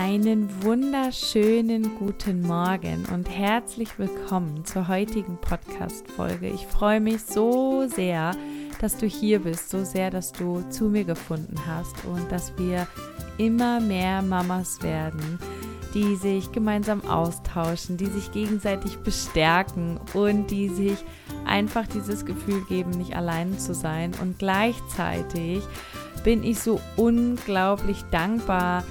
Einen wunderschönen guten Morgen und herzlich willkommen zur heutigen Podcast-Folge. Ich freue mich so sehr, dass du hier bist, so sehr, dass du zu mir gefunden hast und dass wir immer mehr Mamas werden, die sich gemeinsam austauschen, die sich gegenseitig bestärken und die sich einfach dieses Gefühl geben, nicht allein zu sein. Und gleichzeitig bin ich so unglaublich dankbar,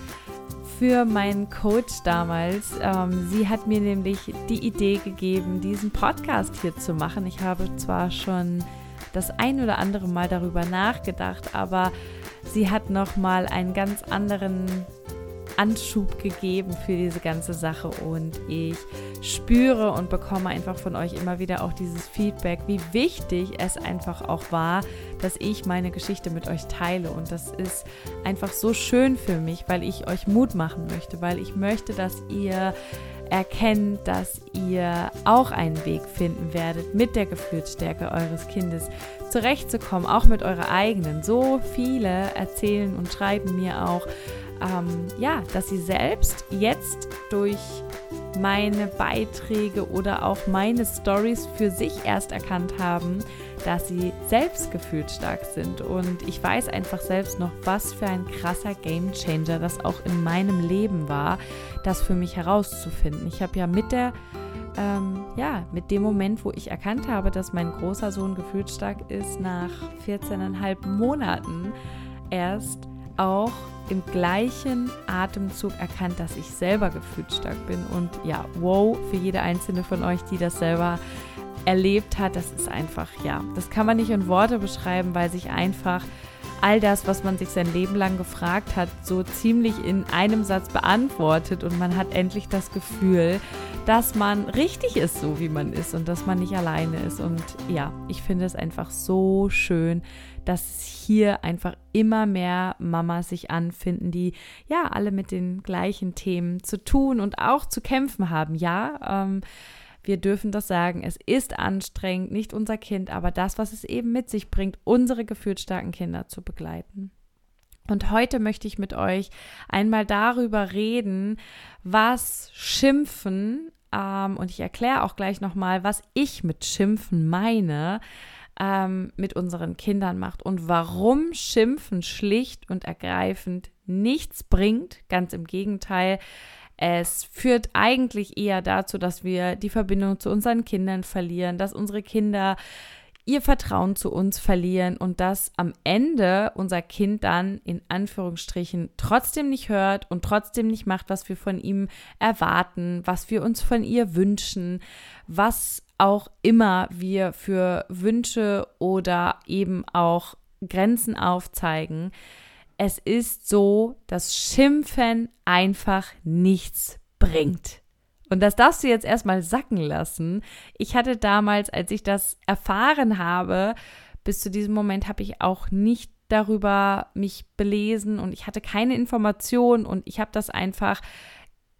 für meinen Coach damals. Ähm, sie hat mir nämlich die Idee gegeben, diesen Podcast hier zu machen. Ich habe zwar schon das ein oder andere Mal darüber nachgedacht, aber sie hat noch mal einen ganz anderen Anschub gegeben für diese ganze Sache und ich spüre und bekomme einfach von euch immer wieder auch dieses Feedback, wie wichtig es einfach auch war, dass ich meine Geschichte mit euch teile und das ist einfach so schön für mich, weil ich euch Mut machen möchte, weil ich möchte, dass ihr erkennt, dass ihr auch einen Weg finden werdet, mit der Gefühlsstärke eures Kindes zurechtzukommen, auch mit eurer eigenen. So viele erzählen und schreiben mir auch, ähm, ja, dass sie selbst jetzt durch meine Beiträge oder auch meine Stories für sich erst erkannt haben, dass sie selbst gefühlt stark sind. Und ich weiß einfach selbst noch, was für ein krasser Game Changer das auch in meinem Leben war, das für mich herauszufinden. Ich habe ja mit der ähm, ja, mit dem Moment, wo ich erkannt habe, dass mein großer Sohn gefühlsstark ist, nach 14,5 Monaten erst auch im gleichen Atemzug erkannt, dass ich selber gefühlsstark bin. Und ja, wow, für jede einzelne von euch, die das selber erlebt hat, das ist einfach, ja, das kann man nicht in Worte beschreiben, weil sich einfach all das, was man sich sein Leben lang gefragt hat, so ziemlich in einem Satz beantwortet und man hat endlich das Gefühl, dass man richtig ist, so wie man ist und dass man nicht alleine ist. Und ja, ich finde es einfach so schön, dass hier einfach immer mehr Mamas sich anfinden, die ja alle mit den gleichen Themen zu tun und auch zu kämpfen haben. Ja, ähm, wir dürfen das sagen, es ist anstrengend, nicht unser Kind, aber das, was es eben mit sich bringt, unsere gefühlsstarken Kinder zu begleiten. Und heute möchte ich mit euch einmal darüber reden, was Schimpfen, ähm, und ich erkläre auch gleich nochmal, was ich mit Schimpfen meine, ähm, mit unseren Kindern macht und warum Schimpfen schlicht und ergreifend nichts bringt. Ganz im Gegenteil, es führt eigentlich eher dazu, dass wir die Verbindung zu unseren Kindern verlieren, dass unsere Kinder ihr Vertrauen zu uns verlieren und dass am Ende unser Kind dann in Anführungsstrichen trotzdem nicht hört und trotzdem nicht macht, was wir von ihm erwarten, was wir uns von ihr wünschen, was auch immer wir für Wünsche oder eben auch Grenzen aufzeigen. Es ist so, dass Schimpfen einfach nichts bringt. Und das darfst du jetzt erstmal sacken lassen. Ich hatte damals, als ich das erfahren habe, bis zu diesem Moment habe ich auch nicht darüber mich belesen und ich hatte keine Informationen und ich habe das einfach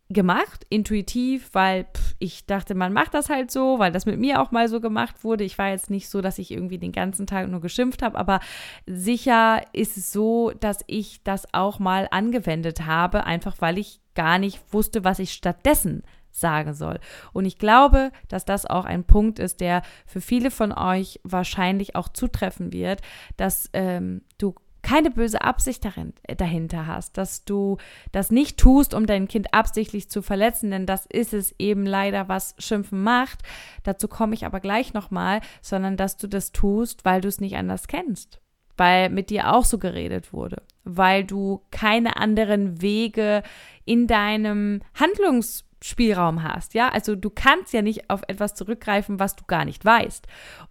gemacht, intuitiv, weil pff, ich dachte, man macht das halt so, weil das mit mir auch mal so gemacht wurde. Ich war jetzt nicht so, dass ich irgendwie den ganzen Tag nur geschimpft habe, aber sicher ist es so, dass ich das auch mal angewendet habe, einfach weil ich gar nicht wusste, was ich stattdessen sagen soll. Und ich glaube, dass das auch ein Punkt ist, der für viele von euch wahrscheinlich auch zutreffen wird, dass ähm, du keine böse Absicht darin, äh, dahinter hast, dass du das nicht tust, um dein Kind absichtlich zu verletzen, denn das ist es eben leider, was Schimpfen macht. Dazu komme ich aber gleich nochmal, sondern dass du das tust, weil du es nicht anders kennst, weil mit dir auch so geredet wurde, weil du keine anderen Wege in deinem Handlungsspielraum hast, ja? Also du kannst ja nicht auf etwas zurückgreifen, was du gar nicht weißt.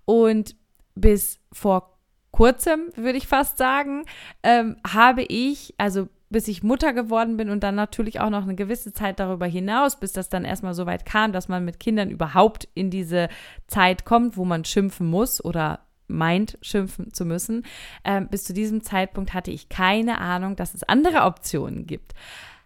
Und bis vor kurzem, würde ich fast sagen, ähm, habe ich, also bis ich Mutter geworden bin und dann natürlich auch noch eine gewisse Zeit darüber hinaus, bis das dann erstmal so weit kam, dass man mit Kindern überhaupt in diese Zeit kommt, wo man schimpfen muss oder meint, schimpfen zu müssen. Ähm, bis zu diesem Zeitpunkt hatte ich keine Ahnung, dass es andere Optionen gibt.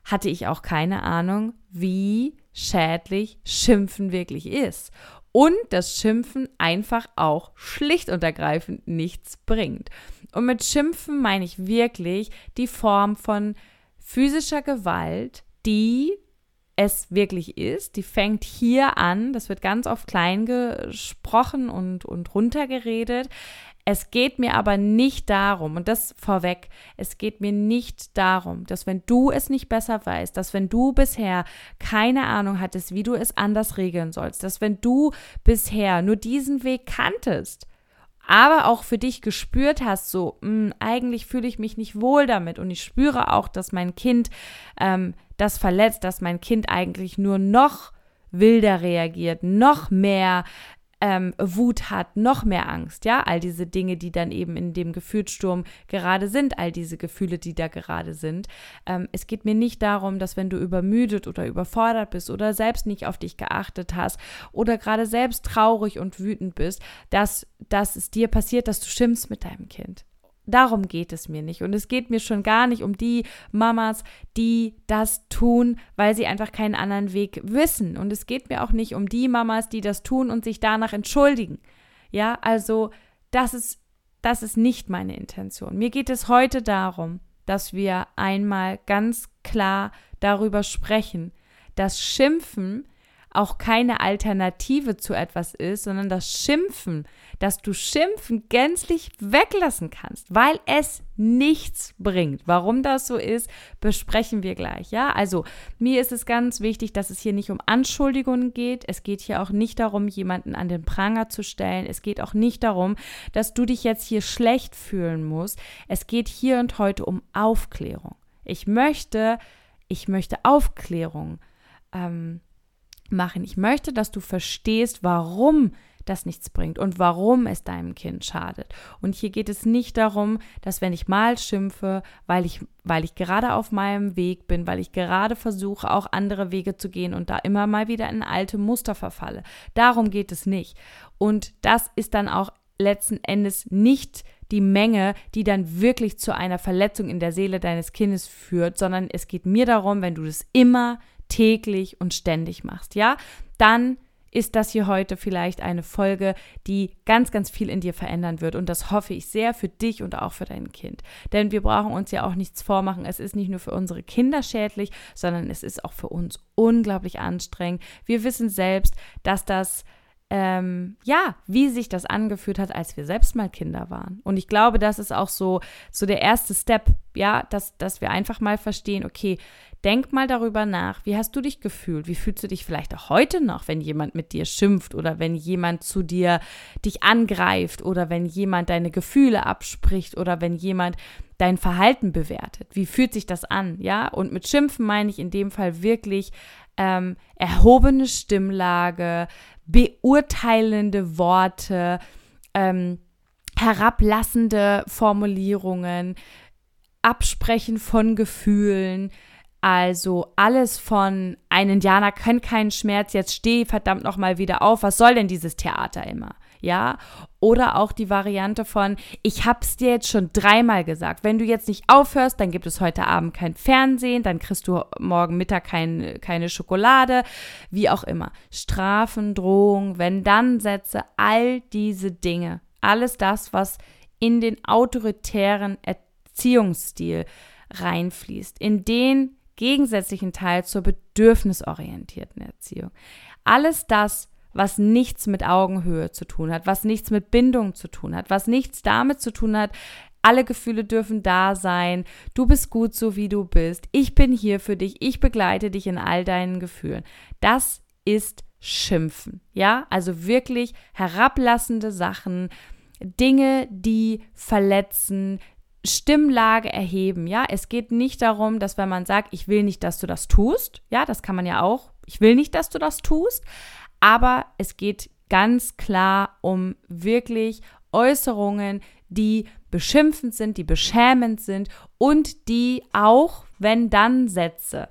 Hatte ich auch keine Ahnung, wie schädlich Schimpfen wirklich ist und das Schimpfen einfach auch schlicht und ergreifend nichts bringt. Und mit Schimpfen meine ich wirklich die Form von physischer Gewalt, die es wirklich ist. Die fängt hier an, das wird ganz oft klein gesprochen und, und runtergeredet. Es geht mir aber nicht darum, und das vorweg, es geht mir nicht darum, dass wenn du es nicht besser weißt, dass wenn du bisher keine Ahnung hattest, wie du es anders regeln sollst, dass wenn du bisher nur diesen Weg kanntest, aber auch für dich gespürt hast, so, mh, hm, eigentlich fühle ich mich nicht wohl damit. Und ich spüre auch, dass mein Kind ähm, das verletzt, dass mein Kind eigentlich nur noch wilder reagiert, noch mehr ähm, Wut hat, noch mehr Angst, ja, all diese Dinge, die dann eben in dem Gefühlssturm gerade sind, all diese Gefühle, die da gerade sind. Ähm, es geht mir nicht darum, dass wenn du übermüdet oder überfordert bist oder selbst nicht auf dich geachtet hast oder gerade selbst traurig und wütend bist, dass, dass es dir passiert, dass du schimpfst mit deinem Kind. Darum geht es mir nicht. Und es geht mir schon gar nicht um die Mamas, die das tun, weil sie einfach keinen anderen Weg wissen. Und es geht mir auch nicht um die Mamas, die das tun und sich danach entschuldigen. Ja, also das ist, das ist nicht meine Intention. Mir geht es heute darum, dass wir einmal ganz klar darüber sprechen, dass Schimpfen auch keine Alternative zu etwas ist, sondern das Schimpfen, dass du Schimpfen gänzlich weglassen kannst, weil es nichts bringt. Warum das so ist, besprechen wir gleich, ja? Also, mir ist es ganz wichtig, dass es hier nicht um Anschuldigungen geht. Es geht hier auch nicht darum, jemanden an den Pranger zu stellen. Es geht auch nicht darum, dass du dich jetzt hier schlecht fühlen musst. Es geht hier und heute um Aufklärung. Ich möchte, ich möchte Aufklärung. Ähm, machen. Ich möchte, dass du verstehst, warum das nichts bringt und warum es deinem Kind schadet. Und hier geht es nicht darum, dass wenn ich mal schimpfe, weil ich, weil ich gerade auf meinem Weg bin, weil ich gerade versuche, auch andere Wege zu gehen und da immer mal wieder in alte Muster verfalle. Darum geht es nicht. Und das ist dann auch letzten Endes nicht die Menge, die dann wirklich zu einer Verletzung in der Seele deines Kindes führt, sondern es geht mir darum, wenn du das immer täglich und ständig machst, ja, dann ist das hier heute vielleicht eine Folge, die ganz, ganz viel in dir verändern wird. Und das hoffe ich sehr für dich und auch für dein Kind. Denn wir brauchen uns ja auch nichts vormachen. Es ist nicht nur für unsere Kinder schädlich, sondern es ist auch für uns unglaublich anstrengend. Wir wissen selbst, dass das ähm, ja, wie sich das angefühlt hat, als wir selbst mal Kinder waren. Und ich glaube, das ist auch so, so der erste Step, ja, dass, dass wir einfach mal verstehen, okay, denk mal darüber nach, wie hast du dich gefühlt? Wie fühlst du dich vielleicht auch heute noch, wenn jemand mit dir schimpft oder wenn jemand zu dir dich angreift oder wenn jemand deine Gefühle abspricht oder wenn jemand dein Verhalten bewertet? Wie fühlt sich das an? Ja, und mit Schimpfen meine ich in dem Fall wirklich ähm, erhobene Stimmlage, beurteilende Worte, ähm, herablassende Formulierungen, Absprechen von Gefühlen, also alles von ein Indianer kennt keinen Schmerz, jetzt steh verdammt noch mal wieder auf. Was soll denn dieses Theater immer? Ja? Oder auch die Variante von ich hab's dir jetzt schon dreimal gesagt. Wenn du jetzt nicht aufhörst, dann gibt es heute Abend kein Fernsehen, dann kriegst du morgen Mittag kein, keine Schokolade, wie auch immer. Strafen, Drohungen, wenn dann Sätze, all diese Dinge. Alles das, was in den autoritären Erziehungsstil reinfließt, in den gegensätzlichen Teil zur bedürfnisorientierten Erziehung. Alles das, was nichts mit Augenhöhe zu tun hat, was nichts mit Bindung zu tun hat, was nichts damit zu tun hat, alle Gefühle dürfen da sein. Du bist gut so, wie du bist. Ich bin hier für dich. Ich begleite dich in all deinen Gefühlen. Das ist Schimpfen. Ja, also wirklich herablassende Sachen, Dinge, die verletzen, Stimmlage erheben, ja. Es geht nicht darum, dass wenn man sagt, ich will nicht, dass du das tust, ja, das kann man ja auch, ich will nicht, dass du das tust, aber es geht ganz klar um wirklich Äußerungen, die beschimpfend sind, die beschämend sind und die auch, wenn dann Sätze.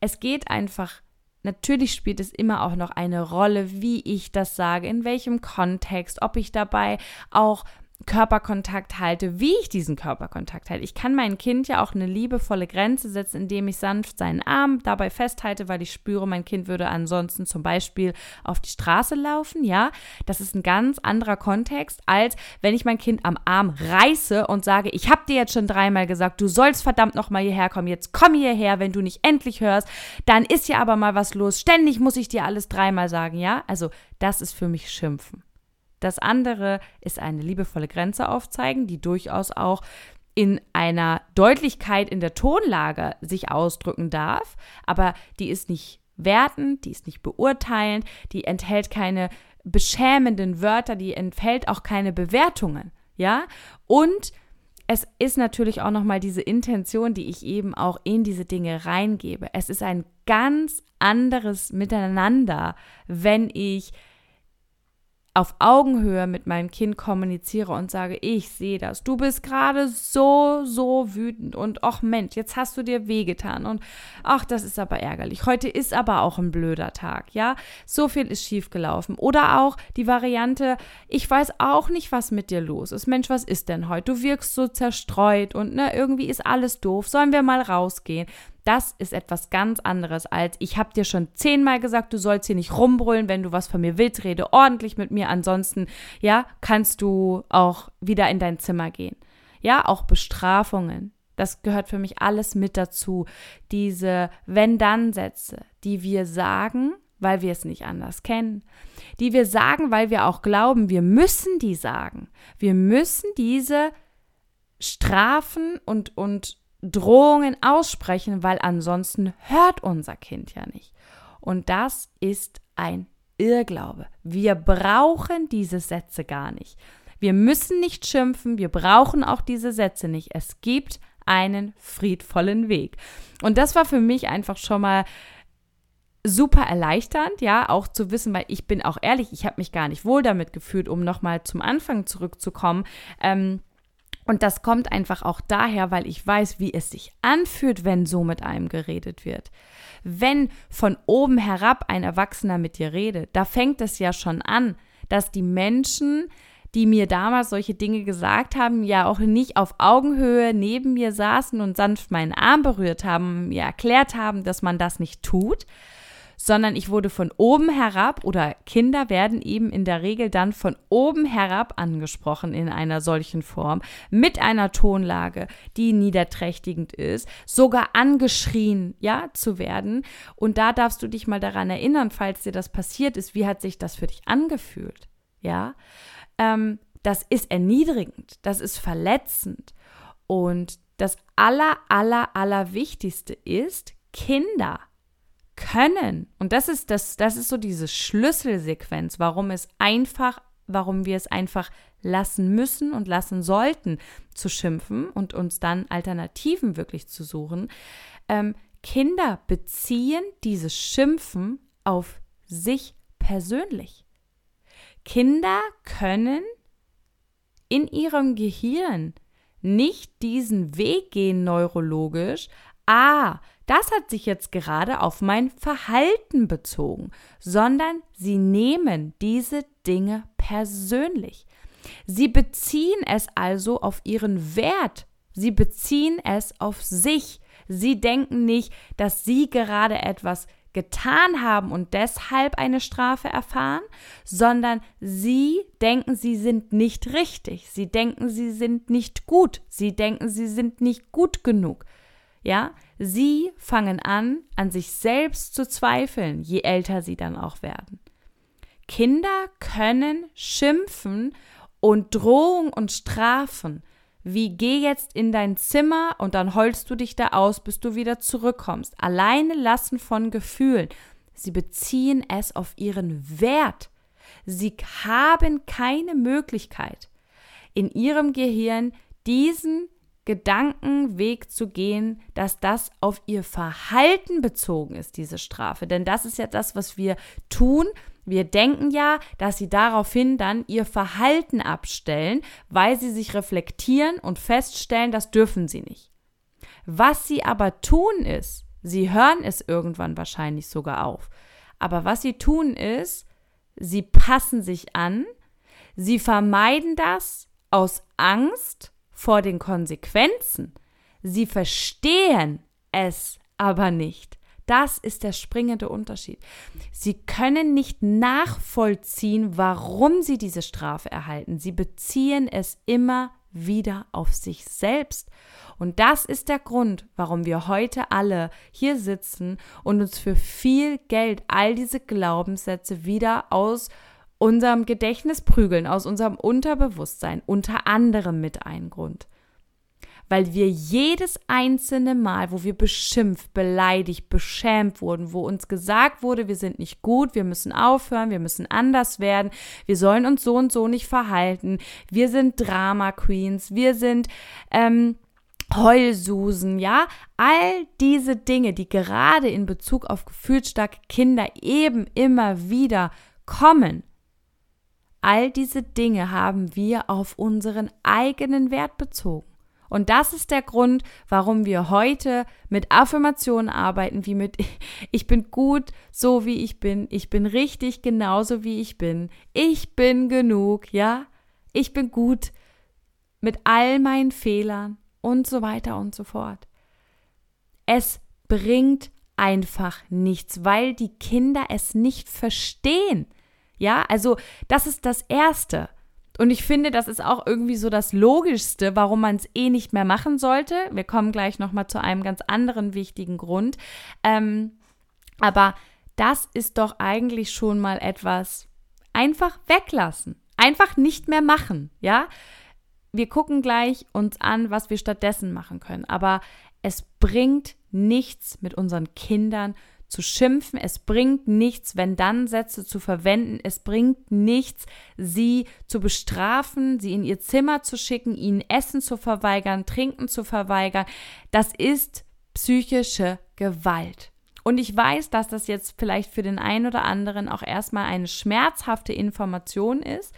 Es geht einfach Natürlich spielt es immer auch noch eine Rolle, wie ich das sage, in welchem Kontext, ob ich dabei auch Körperkontakt halte, wie ich diesen Körperkontakt halte. Ich kann mein Kind ja auch eine liebevolle Grenze setzen, indem ich sanft seinen Arm dabei festhalte, weil ich spüre, mein Kind würde ansonsten zum Beispiel auf die Straße laufen. Ja, das ist ein ganz anderer Kontext, als wenn ich mein Kind am Arm reiße und sage, ich habe dir jetzt schon dreimal gesagt, du sollst verdammt noch mal hierher kommen. Jetzt komm hierher, wenn du nicht endlich hörst, dann ist ja aber mal was los. Ständig muss ich dir alles dreimal sagen. Ja, also das ist für mich Schimpfen. Das andere ist eine liebevolle Grenze aufzeigen, die durchaus auch in einer Deutlichkeit in der Tonlage sich ausdrücken darf, aber die ist nicht wertend, die ist nicht beurteilend, die enthält keine beschämenden Wörter, die enthält auch keine Bewertungen, ja? Und es ist natürlich auch nochmal diese Intention, die ich eben auch in diese Dinge reingebe. Es ist ein ganz anderes Miteinander, wenn ich auf Augenhöhe mit meinem Kind kommuniziere und sage, ich sehe das, du bist gerade so, so wütend und ach Mensch, jetzt hast du dir wehgetan und ach, das ist aber ärgerlich. Heute ist aber auch ein blöder Tag, ja? So viel ist schiefgelaufen. Oder auch die Variante, ich weiß auch nicht, was mit dir los ist. Mensch, was ist denn heute? Du wirkst so zerstreut und ne, irgendwie ist alles doof. Sollen wir mal rausgehen? Das ist etwas ganz anderes als ich habe dir schon zehnmal gesagt, du sollst hier nicht rumbrüllen, wenn du was von mir willst, rede ordentlich mit mir. Ansonsten, ja, kannst du auch wieder in dein Zimmer gehen. Ja, auch Bestrafungen. Das gehört für mich alles mit dazu. Diese Wenn-Dann-Sätze, die wir sagen, weil wir es nicht anders kennen. Die wir sagen, weil wir auch glauben, wir müssen die sagen. Wir müssen diese Strafen und, und Drohungen aussprechen, weil ansonsten hört unser Kind ja nicht. Und das ist ein Irrglaube. Wir brauchen diese Sätze gar nicht. Wir müssen nicht schimpfen, wir brauchen auch diese Sätze nicht. Es gibt einen friedvollen Weg. Und das war für mich einfach schon mal super erleichternd, ja, auch zu wissen, weil ich bin auch ehrlich, ich habe mich gar nicht wohl damit gefühlt, um nochmal zum Anfang zurückzukommen. Ähm, und das kommt einfach auch daher, weil ich weiß, wie es sich anfühlt, wenn so mit einem geredet wird. Wenn von oben herab ein Erwachsener mit dir redet, da fängt es ja schon an, dass die Menschen, die mir damals solche Dinge gesagt haben, ja auch nicht auf Augenhöhe neben mir saßen und sanft meinen Arm berührt haben, mir erklärt haben, dass man das nicht tut, sondern ich wurde von oben herab oder Kinder werden eben in der Regel dann von oben herab angesprochen in einer solchen Form, mit einer Tonlage, die niederträchtigend ist, sogar angeschrien, ja, zu werden. Und da darfst du dich mal daran erinnern, falls dir das passiert ist, wie hat sich das für dich angefühlt, ja? Ähm, das ist erniedrigend, das ist verletzend. Und das aller, aller, aller Wichtigste ist, Kinder können, und das ist das, das ist so diese Schlüsselsequenz, warum es einfach, warum wir es einfach lassen müssen und lassen sollten, zu schimpfen und uns dann Alternativen wirklich zu suchen. Ähm, Kinder beziehen dieses Schimpfen auf sich persönlich. Kinder können in ihrem Gehirn nicht diesen Weg gehen neurologisch, ah, das hat sich jetzt gerade auf mein Verhalten bezogen, sondern sie nehmen diese Dinge persönlich. Sie beziehen es also auf ihren Wert, sie beziehen es auf sich. Sie denken nicht, dass sie gerade etwas getan haben und deshalb eine Strafe erfahren, sondern sie denken, sie sind nicht richtig, sie denken, sie sind nicht gut, sie denken, sie sind nicht gut genug. Ja, sie fangen an, an sich selbst zu zweifeln, je älter sie dann auch werden. Kinder können schimpfen und Drohung und Strafen, wie geh jetzt in dein Zimmer und dann heulst du dich da aus, bis du wieder zurückkommst. Alleine lassen von Gefühlen. Sie beziehen es auf ihren Wert. Sie haben keine Möglichkeit, in ihrem Gehirn diesen Gedankenweg zu gehen, dass das auf ihr Verhalten bezogen ist, diese Strafe. Denn das ist ja das, was wir tun. Wir denken ja, dass sie daraufhin dann ihr Verhalten abstellen, weil sie sich reflektieren und feststellen, das dürfen sie nicht. Was sie aber tun ist, sie hören es irgendwann wahrscheinlich sogar auf. Aber was sie tun ist, sie passen sich an, sie vermeiden das, aus Angst vor den Konsequenzen. Sie verstehen es aber nicht. Das ist der springende Unterschied. Sie können nicht nachvollziehen, warum sie diese Strafe erhalten. Sie beziehen es immer wieder auf sich selbst. Und das ist der Grund, warum wir heute alle hier sitzen und uns für viel Geld all diese Glaubenssätze wieder aus unserem Gedächtnis prügeln, aus unserem Unterbewusstsein, unter anderem mit einem Grund weil wir jedes einzelne Mal, wo wir beschimpft, beleidigt, beschämt wurden, wo uns gesagt wurde, wir sind nicht gut, wir müssen aufhören, wir müssen anders werden, wir sollen uns so und so nicht verhalten, wir sind Drama Queens, wir sind ähm, Heulsusen, ja, all diese Dinge, die gerade in Bezug auf gefühlsstarke Kinder eben immer wieder kommen. All diese Dinge haben wir auf unseren eigenen Wert bezogen. Und das ist der Grund, warum wir heute mit Affirmationen arbeiten, wie mit ich bin gut, so wie ich bin, ich bin richtig genauso wie ich bin, ich bin genug, ja, ich bin gut mit all meinen Fehlern und so weiter und so fort. Es bringt einfach nichts, weil die Kinder es nicht verstehen. Ja, also das ist das Erste. Und ich finde, das ist auch irgendwie so das Logischste, warum man es eh nicht mehr machen sollte. Wir kommen gleich nochmal zu einem ganz anderen wichtigen Grund. Ähm, aber das ist doch eigentlich schon mal etwas einfach weglassen. Einfach nicht mehr machen, ja? Wir gucken gleich uns an, was wir stattdessen machen können. Aber es bringt nichts mit unseren Kindern zu schimpfen. Es bringt nichts, wenn dann Sätze zu verwenden. Es bringt nichts, sie zu bestrafen, sie in ihr Zimmer zu schicken, ihnen Essen zu verweigern, Trinken zu verweigern. Das ist psychische Gewalt. Und ich weiß, dass das jetzt vielleicht für den einen oder anderen auch erstmal eine schmerzhafte Information ist.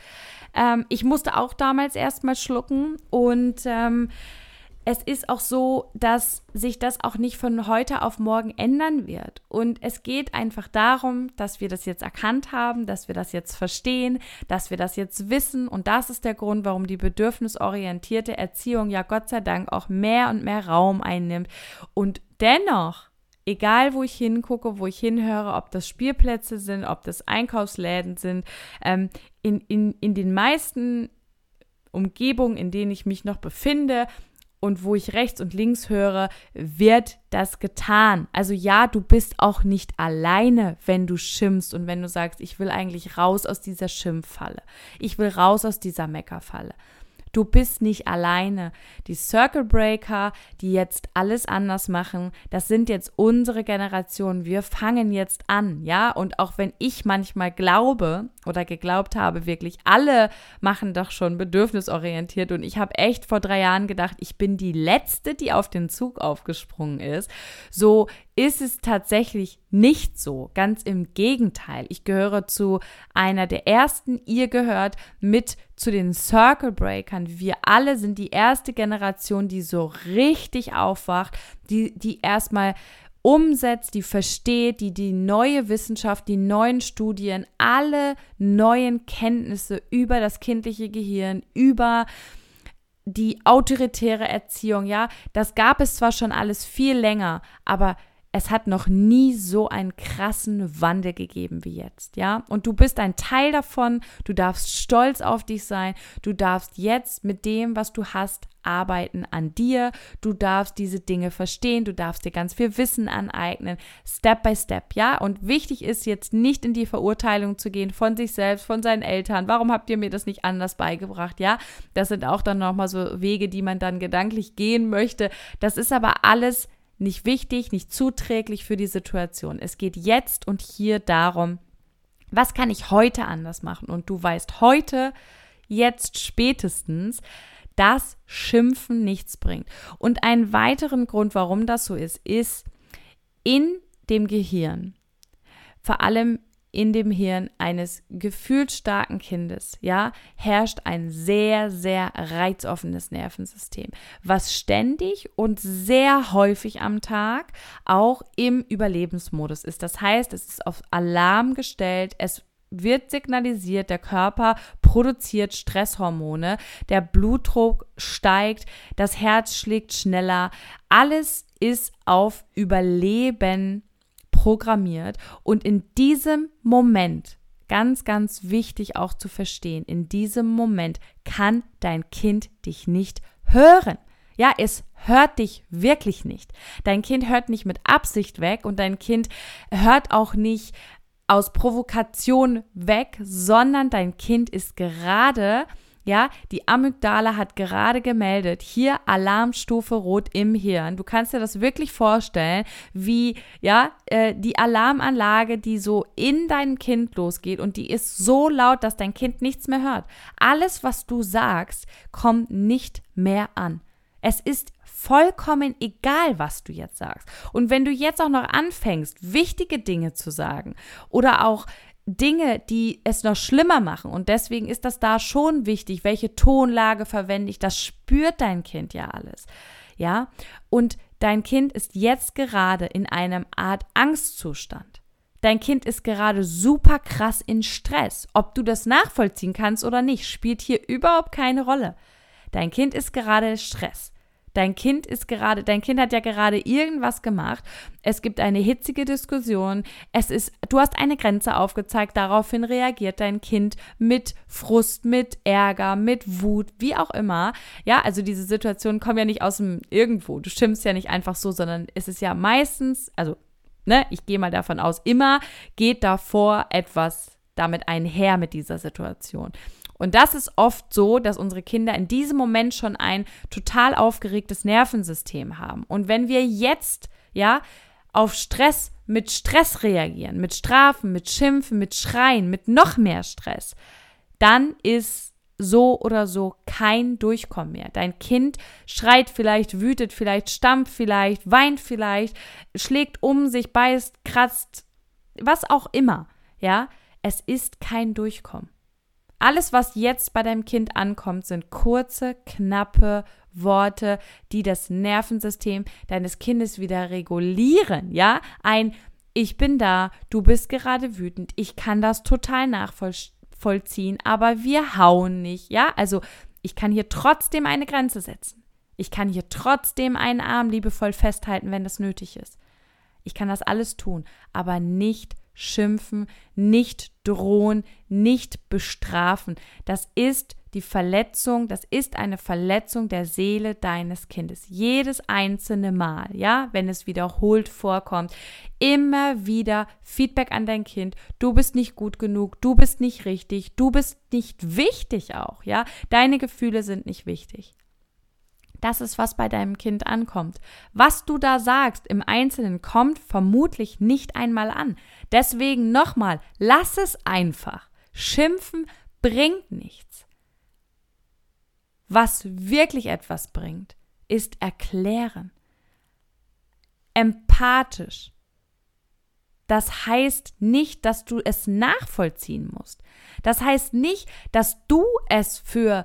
Ähm, ich musste auch damals erstmal schlucken und ähm, es ist auch so, dass sich das auch nicht von heute auf morgen ändern wird. Und es geht einfach darum, dass wir das jetzt erkannt haben, dass wir das jetzt verstehen, dass wir das jetzt wissen. Und das ist der Grund, warum die bedürfnisorientierte Erziehung ja Gott sei Dank auch mehr und mehr Raum einnimmt. Und dennoch, egal wo ich hingucke, wo ich hinhöre, ob das Spielplätze sind, ob das Einkaufsläden sind, ähm, in, in, in den meisten Umgebungen, in denen ich mich noch befinde, und wo ich rechts und links höre, wird das getan. Also ja, du bist auch nicht alleine, wenn du schimpfst und wenn du sagst, ich will eigentlich raus aus dieser Schimpffalle. Ich will raus aus dieser Meckerfalle. Du bist nicht alleine. Die Circle Breaker, die jetzt alles anders machen, das sind jetzt unsere Generation. Wir fangen jetzt an, ja? Und auch wenn ich manchmal glaube oder geglaubt habe, wirklich alle machen doch schon bedürfnisorientiert und ich habe echt vor drei Jahren gedacht, ich bin die Letzte, die auf den Zug aufgesprungen ist. So ist es tatsächlich nicht so. Ganz im Gegenteil. Ich gehöre zu einer der ersten. Ihr gehört mit zu den Circle Breakern. Wir alle sind die erste Generation, die so richtig aufwacht, die, die erstmal umsetzt, die versteht, die die neue Wissenschaft, die neuen Studien, alle neuen Kenntnisse über das kindliche Gehirn, über die autoritäre Erziehung, ja, das gab es zwar schon alles viel länger, aber es hat noch nie so einen krassen Wandel gegeben wie jetzt, ja? Und du bist ein Teil davon, du darfst stolz auf dich sein, du darfst jetzt mit dem, was du hast, arbeiten an dir, du darfst diese Dinge verstehen, du darfst dir ganz viel Wissen aneignen, Step by Step, ja? Und wichtig ist jetzt nicht in die Verurteilung zu gehen von sich selbst, von seinen Eltern, warum habt ihr mir das nicht anders beigebracht, ja? Das sind auch dann nochmal so Wege, die man dann gedanklich gehen möchte, das ist aber alles nicht wichtig, nicht zuträglich für die Situation. Es geht jetzt und hier darum, was kann ich heute anders machen? Und du weißt heute, jetzt spätestens, dass Schimpfen nichts bringt. Und einen weiteren Grund, warum das so ist, ist in dem Gehirn, vor allem in dem Hirn eines gefühlsstarken Kindes, ja, herrscht ein sehr, sehr reizoffenes Nervensystem, was ständig und sehr häufig am Tag auch im Überlebensmodus ist. Das heißt, es ist auf Alarm gestellt, es wird signalisiert, der Körper produziert Stresshormone, der Blutdruck steigt, das Herz schlägt schneller. Alles ist auf Überleben programmiert. Und in diesem Moment, ganz, ganz wichtig auch zu verstehen, in diesem Moment kann dein Kind dich nicht hören. Ja, es hört dich wirklich nicht. Dein Kind hört nicht mit Absicht weg und dein Kind hört auch nicht aus Provokation weg, sondern dein Kind ist gerade, ja, die Amygdala hat gerade gemeldet, hier Alarmstufe rot im Hirn. Du kannst dir das wirklich vorstellen, wie, ja, äh, die Alarmanlage, die so in deinem Kind losgeht und die ist so laut, dass dein Kind nichts mehr hört. Alles, was du sagst, kommt nicht mehr an. Es ist vollkommen egal, was du jetzt sagst. Und wenn du jetzt auch noch anfängst, wichtige Dinge zu sagen oder auch Dinge, die es noch schlimmer machen. Und deswegen ist das da schon wichtig, welche Tonlage verwende ich. Das spürt dein Kind ja alles. Ja. Und dein Kind ist jetzt gerade in einem Art Angstzustand. Dein Kind ist gerade super krass in Stress. Ob du das nachvollziehen kannst oder nicht, spielt hier überhaupt keine Rolle. Dein Kind ist gerade Stress. Dein Kind ist gerade, dein Kind hat ja gerade irgendwas gemacht. Es gibt eine hitzige Diskussion. Es ist, du hast eine Grenze aufgezeigt. Daraufhin reagiert dein Kind mit Frust, mit Ärger, mit Wut, wie auch immer. Ja, also diese Situationen kommen ja nicht aus dem Irgendwo. Du stimmst ja nicht einfach so, sondern es ist ja meistens, also, ne, ich gehe mal davon aus, immer geht davor etwas damit einher mit dieser Situation. Und das ist oft so, dass unsere Kinder in diesem Moment schon ein total aufgeregtes Nervensystem haben. Und wenn wir jetzt, ja, auf Stress mit Stress reagieren, mit Strafen, mit Schimpfen, mit Schreien, mit noch mehr Stress, dann ist so oder so kein Durchkommen mehr. Dein Kind schreit vielleicht, wütet vielleicht, stampft vielleicht, weint vielleicht, schlägt um sich, beißt, kratzt, was auch immer. Ja, es ist kein Durchkommen. Alles, was jetzt bei deinem Kind ankommt, sind kurze, knappe Worte, die das Nervensystem deines Kindes wieder regulieren. Ja, ein Ich bin da, du bist gerade wütend, ich kann das total nachvollziehen, aber wir hauen nicht. Ja, also ich kann hier trotzdem eine Grenze setzen. Ich kann hier trotzdem einen Arm liebevoll festhalten, wenn das nötig ist. Ich kann das alles tun, aber nicht schimpfen, nicht drohen, nicht bestrafen. Das ist die Verletzung, das ist eine Verletzung der Seele deines Kindes. Jedes einzelne Mal, ja, wenn es wiederholt vorkommt, immer wieder Feedback an dein Kind. Du bist nicht gut genug, du bist nicht richtig, du bist nicht wichtig auch, ja. Deine Gefühle sind nicht wichtig. Das ist, was bei deinem Kind ankommt. Was du da sagst im Einzelnen kommt vermutlich nicht einmal an. Deswegen nochmal, lass es einfach. Schimpfen bringt nichts. Was wirklich etwas bringt, ist erklären. Empathisch. Das heißt nicht, dass du es nachvollziehen musst. Das heißt nicht, dass du es für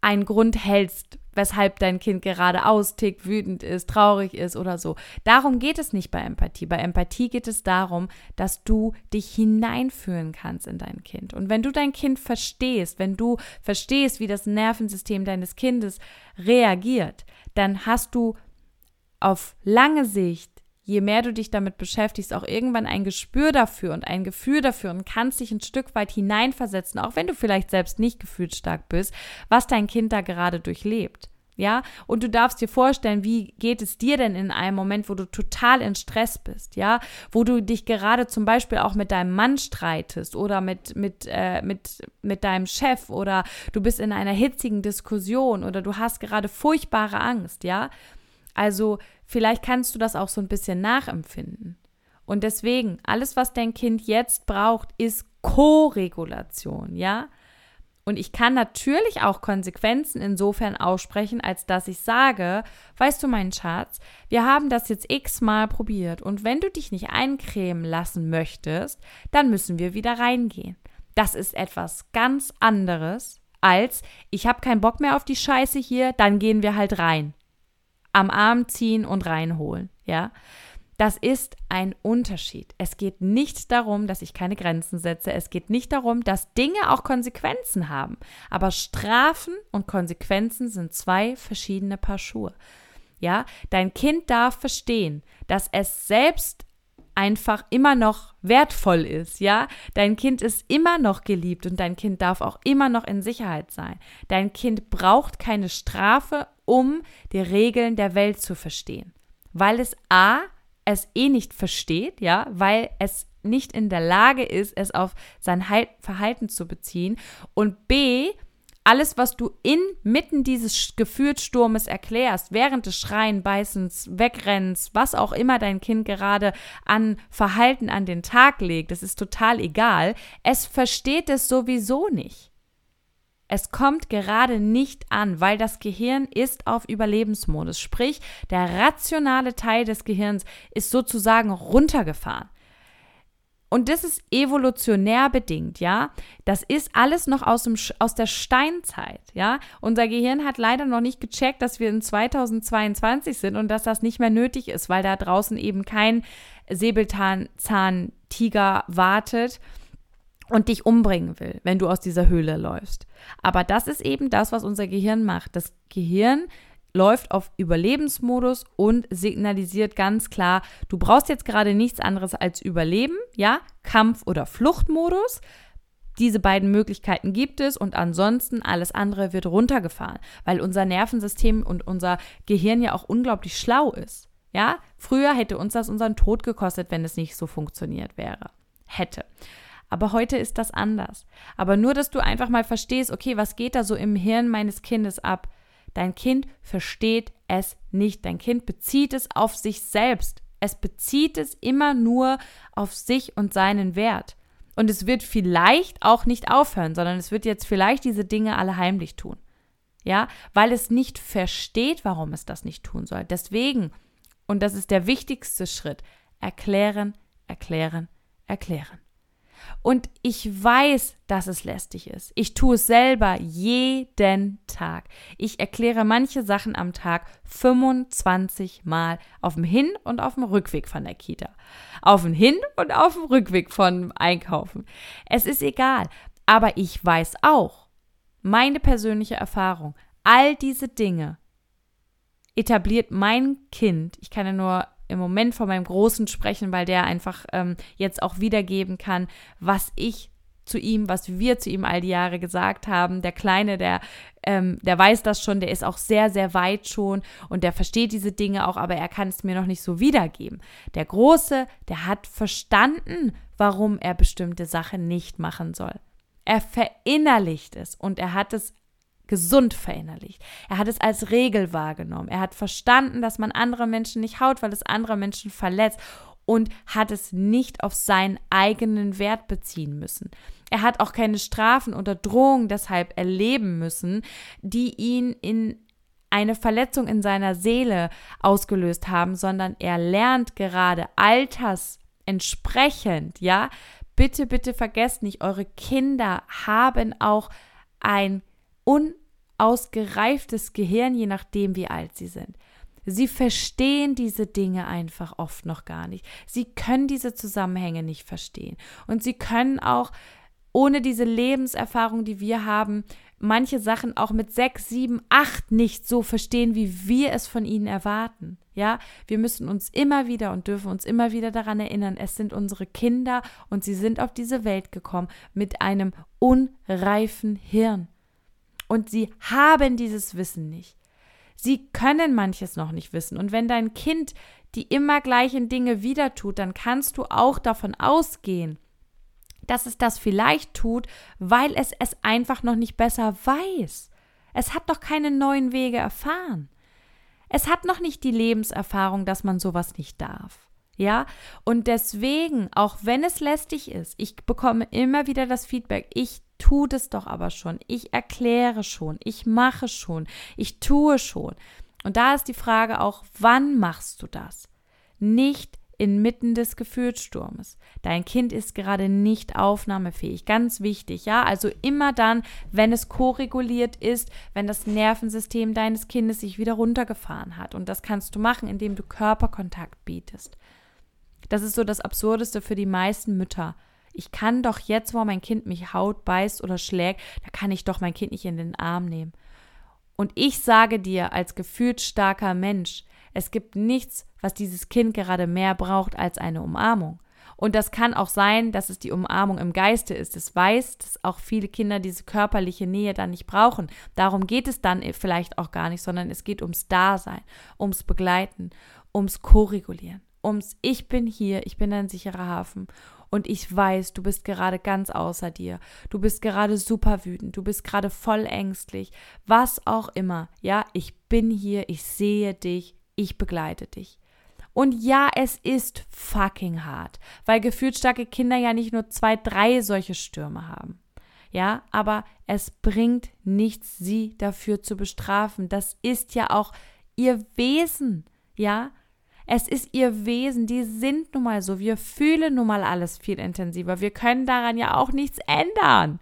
einen Grund hältst, weshalb dein Kind gerade austickt, wütend ist, traurig ist oder so. Darum geht es nicht bei Empathie. Bei Empathie geht es darum, dass du dich hineinfühlen kannst in dein Kind. Und wenn du dein Kind verstehst, wenn du verstehst, wie das Nervensystem deines Kindes reagiert, dann hast du auf lange Sicht je mehr du dich damit beschäftigst, auch irgendwann ein Gespür dafür und ein Gefühl dafür und kannst dich ein Stück weit hineinversetzen, auch wenn du vielleicht selbst nicht gefühlsstark bist, was dein Kind da gerade durchlebt. Ja, und du darfst dir vorstellen, wie geht es dir denn in einem Moment, wo du total in Stress bist, ja, wo du dich gerade zum Beispiel auch mit deinem Mann streitest oder mit, mit, äh, mit, mit deinem Chef oder du bist in einer hitzigen Diskussion oder du hast gerade furchtbare Angst, ja. Also vielleicht kannst du das auch so ein bisschen nachempfinden. Und deswegen, alles, was dein Kind jetzt braucht, ist Koregulation, ja? Und ich kann natürlich auch Konsequenzen insofern aussprechen, als dass ich sage, weißt du, mein Schatz, wir haben das jetzt x-mal probiert und wenn du dich nicht eincremen lassen möchtest, dann müssen wir wieder reingehen. Das ist etwas ganz anderes als, ich habe keinen Bock mehr auf die Scheiße hier, dann gehen wir halt rein am Arm ziehen und reinholen, ja. Das ist ein Unterschied. Es geht nicht darum, dass ich keine Grenzen setze. Es geht nicht darum, dass Dinge auch Konsequenzen haben. Aber Strafen und Konsequenzen sind zwei verschiedene Paar Schuhe. Ja, dein Kind darf verstehen, dass es selbst einfach immer noch wertvoll ist, ja? Dein Kind ist immer noch geliebt und dein Kind darf auch immer noch in Sicherheit sein. Dein Kind braucht keine Strafe, um die Regeln der Welt zu verstehen, weil es a es eh nicht versteht, ja, weil es nicht in der Lage ist, es auf sein Verhalten zu beziehen. Und b alles, was du inmitten dieses Gefühlssturmes erklärst, während des Schreien, Beißens, Wegrennens, was auch immer dein Kind gerade an Verhalten an den Tag legt, das ist total egal, es versteht es sowieso nicht. Es kommt gerade nicht an, weil das Gehirn ist auf Überlebensmodus. Sprich, der rationale Teil des Gehirns ist sozusagen runtergefahren. Und das ist evolutionär bedingt, ja. Das ist alles noch aus, dem, aus der Steinzeit, ja. Unser Gehirn hat leider noch nicht gecheckt, dass wir in 2022 sind und dass das nicht mehr nötig ist, weil da draußen eben kein Säbelzahntiger wartet und dich umbringen will, wenn du aus dieser Höhle läufst. Aber das ist eben das, was unser Gehirn macht. Das Gehirn läuft auf Überlebensmodus und signalisiert ganz klar, du brauchst jetzt gerade nichts anderes als Überleben, ja, Kampf- oder Fluchtmodus. Diese beiden Möglichkeiten gibt es und ansonsten alles andere wird runtergefahren, weil unser Nervensystem und unser Gehirn ja auch unglaublich schlau ist. Ja, früher hätte uns das unseren Tod gekostet, wenn es nicht so funktioniert wäre. Hätte. Aber heute ist das anders. Aber nur, dass du einfach mal verstehst, okay, was geht da so im Hirn meines Kindes ab? Dein Kind versteht es nicht. Dein Kind bezieht es auf sich selbst. Es bezieht es immer nur auf sich und seinen Wert. Und es wird vielleicht auch nicht aufhören, sondern es wird jetzt vielleicht diese Dinge alle heimlich tun. Ja, weil es nicht versteht, warum es das nicht tun soll. Deswegen, und das ist der wichtigste Schritt, erklären, erklären, erklären. Und ich weiß, dass es lästig ist. Ich tue es selber jeden Tag. Ich erkläre manche Sachen am Tag 25 Mal auf dem Hin- und auf dem Rückweg von der Kita. Auf dem Hin- und auf dem Rückweg von Einkaufen. Es ist egal. Aber ich weiß auch, meine persönliche Erfahrung, all diese Dinge etabliert mein Kind, ich kann ja nur im Moment von meinem Großen sprechen, weil der einfach ähm, jetzt auch wiedergeben kann, was ich zu ihm, was wir zu ihm all die Jahre gesagt haben. Der Kleine, der, ähm, der weiß das schon, der ist auch sehr, sehr weit schon und der versteht diese Dinge auch, aber er kann es mir noch nicht so wiedergeben. Der Große, der hat verstanden, warum er bestimmte Sachen nicht machen soll. Er verinnerlicht es und er hat es gesund verinnerlicht. Er hat es als Regel wahrgenommen. Er hat verstanden, dass man andere Menschen nicht haut, weil es andere Menschen verletzt und hat es nicht auf seinen eigenen Wert beziehen müssen. Er hat auch keine Strafen oder Drohungen deshalb erleben müssen, die ihn in eine Verletzung in seiner Seele ausgelöst haben, sondern er lernt gerade altersentsprechend, ja. Bitte, bitte vergesst nicht, eure Kinder haben auch ein un ausgereiftes Gehirn, je nachdem, wie alt sie sind. Sie verstehen diese Dinge einfach oft noch gar nicht. Sie können diese Zusammenhänge nicht verstehen. Und sie können auch ohne diese Lebenserfahrung, die wir haben, manche Sachen auch mit sechs, sieben, acht nicht so verstehen, wie wir es von ihnen erwarten. Ja, wir müssen uns immer wieder und dürfen uns immer wieder daran erinnern, es sind unsere Kinder und sie sind auf diese Welt gekommen mit einem unreifen Hirn und sie haben dieses Wissen nicht. Sie können manches noch nicht wissen. Und wenn dein Kind die immer gleichen Dinge wieder tut, dann kannst du auch davon ausgehen, dass es das vielleicht tut, weil es es einfach noch nicht besser weiß. Es hat doch keine neuen Wege erfahren. Es hat noch nicht die Lebenserfahrung, dass man sowas nicht darf. Ja, und deswegen, auch wenn es lästig ist, ich bekomme immer wieder das Feedback, ich tue das doch aber schon, ich erkläre schon, ich mache schon, ich tue schon. Und da ist die Frage auch, wann machst du das? Nicht inmitten des Gefühlssturmes. Dein Kind ist gerade nicht aufnahmefähig. Ganz wichtig, ja? Also immer dann, wenn es koreguliert ist, wenn das Nervensystem deines Kindes sich wieder runtergefahren hat. Und das kannst du machen, indem du Körperkontakt bietest. Das ist so das Absurdeste für die meisten Mütter. Ich kann doch jetzt, wo mein Kind mich haut, beißt oder schlägt, da kann ich doch mein Kind nicht in den Arm nehmen. Und ich sage dir als gefühlt starker Mensch, es gibt nichts, was dieses Kind gerade mehr braucht als eine Umarmung. Und das kann auch sein, dass es die Umarmung im Geiste ist. Es weiß, dass auch viele Kinder diese körperliche Nähe dann nicht brauchen. Darum geht es dann vielleicht auch gar nicht, sondern es geht ums Dasein, ums Begleiten, ums Koregulieren, ums Ich bin hier, ich bin ein sicherer Hafen. Und ich weiß, du bist gerade ganz außer dir. Du bist gerade super wütend. Du bist gerade voll ängstlich. Was auch immer. Ja, ich bin hier. Ich sehe dich. Ich begleite dich. Und ja, es ist fucking hart, weil gefühlt starke Kinder ja nicht nur zwei, drei solche Stürme haben. Ja, aber es bringt nichts, sie dafür zu bestrafen. Das ist ja auch ihr Wesen. Ja, es ist ihr Wesen. Die sind nun mal so. Wir fühlen nun mal alles viel intensiver. Wir können daran ja auch nichts ändern.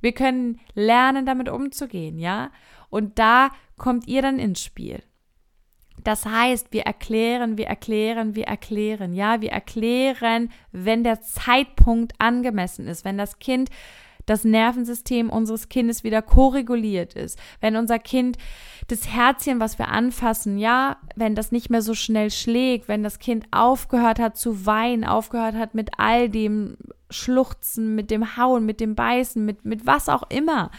Wir können lernen, damit umzugehen. Ja, und da kommt ihr dann ins Spiel. Das heißt, wir erklären, wir erklären, wir erklären. Ja, wir erklären, wenn der Zeitpunkt angemessen ist, wenn das Kind, das Nervensystem unseres Kindes wieder koreguliert ist, wenn unser Kind das Herzchen, was wir anfassen, ja, wenn das nicht mehr so schnell schlägt, wenn das Kind aufgehört hat zu weinen, aufgehört hat mit all dem Schluchzen, mit dem Hauen, mit dem Beißen, mit, mit was auch immer.